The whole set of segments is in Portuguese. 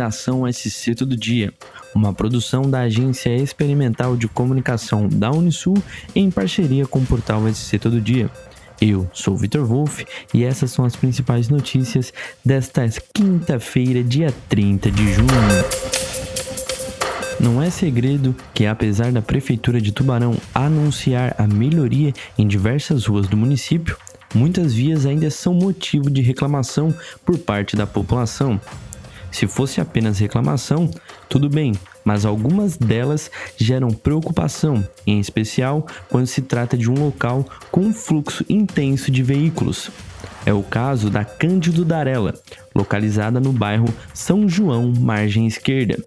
Redação SC Todo Dia, uma produção da Agência Experimental de Comunicação da Unisul em parceria com o portal SC Todo Dia. Eu sou Vitor Wolff e essas são as principais notícias desta quinta-feira, dia 30 de junho. Não é segredo que, apesar da Prefeitura de Tubarão anunciar a melhoria em diversas ruas do município, muitas vias ainda são motivo de reclamação por parte da população. Se fosse apenas reclamação, tudo bem, mas algumas delas geram preocupação, em especial quando se trata de um local com um fluxo intenso de veículos. É o caso da Cândido Darela, localizada no bairro São João, margem esquerda.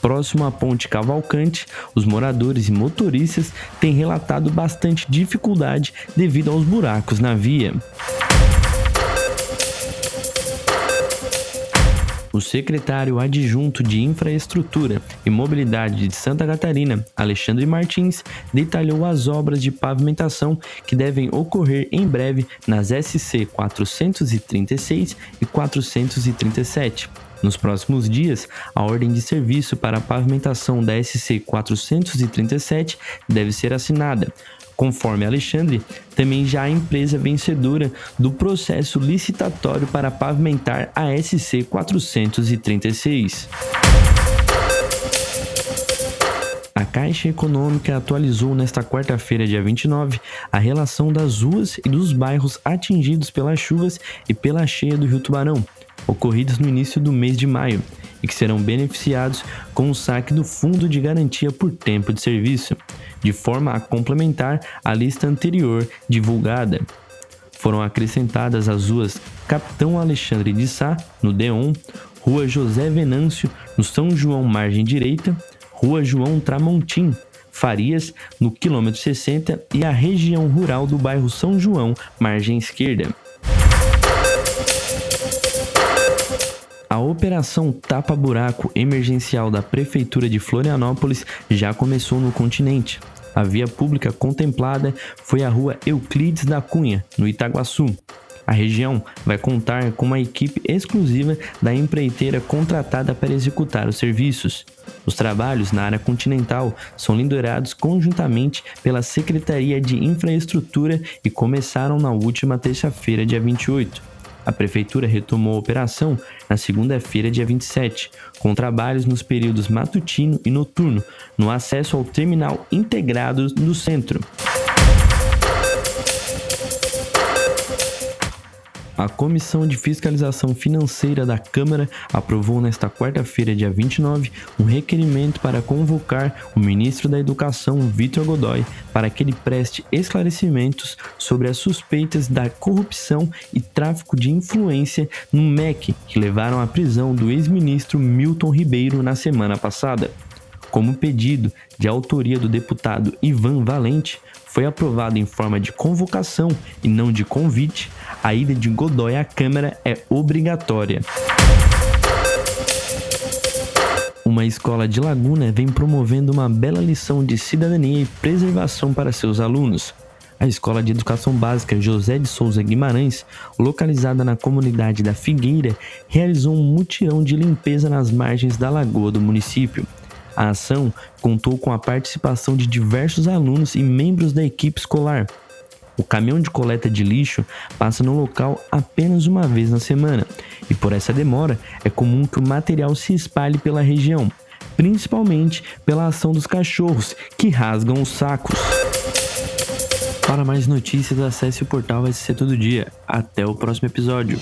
Próximo à Ponte Cavalcante, os moradores e motoristas têm relatado bastante dificuldade devido aos buracos na via. O secretário adjunto de Infraestrutura e Mobilidade de Santa Catarina, Alexandre Martins, detalhou as obras de pavimentação que devem ocorrer em breve nas SC 436 e 437. Nos próximos dias, a ordem de serviço para a pavimentação da SC 437 deve ser assinada, Conforme Alexandre, também já a empresa vencedora do processo licitatório para pavimentar a SC 436. A Caixa Econômica atualizou nesta quarta-feira, dia 29, a relação das ruas e dos bairros atingidos pelas chuvas e pela cheia do Rio Tubarão, ocorridas no início do mês de maio, e que serão beneficiados com o saque do Fundo de Garantia por Tempo de Serviço, de forma a complementar a lista anterior divulgada. Foram acrescentadas as ruas Capitão Alexandre de Sá, no Deon, Rua José Venâncio, no São João Margem Direita, Rua João Tramontim, Farias, no quilômetro 60 e a região rural do bairro São João, margem esquerda. A operação Tapa Buraco emergencial da Prefeitura de Florianópolis já começou no continente. A via pública contemplada foi a rua Euclides da Cunha, no Itaguaçu. A região vai contar com uma equipe exclusiva da empreiteira contratada para executar os serviços. Os trabalhos na área continental são liderados conjuntamente pela Secretaria de Infraestrutura e começaram na última terça-feira, dia 28. A prefeitura retomou a operação na segunda-feira, dia 27, com trabalhos nos períodos matutino e noturno, no acesso ao terminal integrado do centro. A Comissão de Fiscalização Financeira da Câmara aprovou nesta quarta-feira, dia 29, um requerimento para convocar o ministro da Educação, Vitor Godoy, para que ele preste esclarecimentos sobre as suspeitas da corrupção e tráfico de influência no MEC, que levaram à prisão do ex-ministro Milton Ribeiro na semana passada. Como pedido de autoria do deputado Ivan Valente, foi aprovado em forma de convocação e não de convite, a ida de Godoy à Câmara é obrigatória. Uma escola de Laguna vem promovendo uma bela lição de cidadania e preservação para seus alunos. A Escola de Educação Básica José de Souza Guimarães, localizada na comunidade da Figueira, realizou um mutirão de limpeza nas margens da lagoa do município. A ação contou com a participação de diversos alunos e membros da equipe escolar. O caminhão de coleta de lixo passa no local apenas uma vez na semana, e por essa demora é comum que o material se espalhe pela região, principalmente pela ação dos cachorros que rasgam os sacos. Para mais notícias, acesse o portal SC Todo Dia. Até o próximo episódio.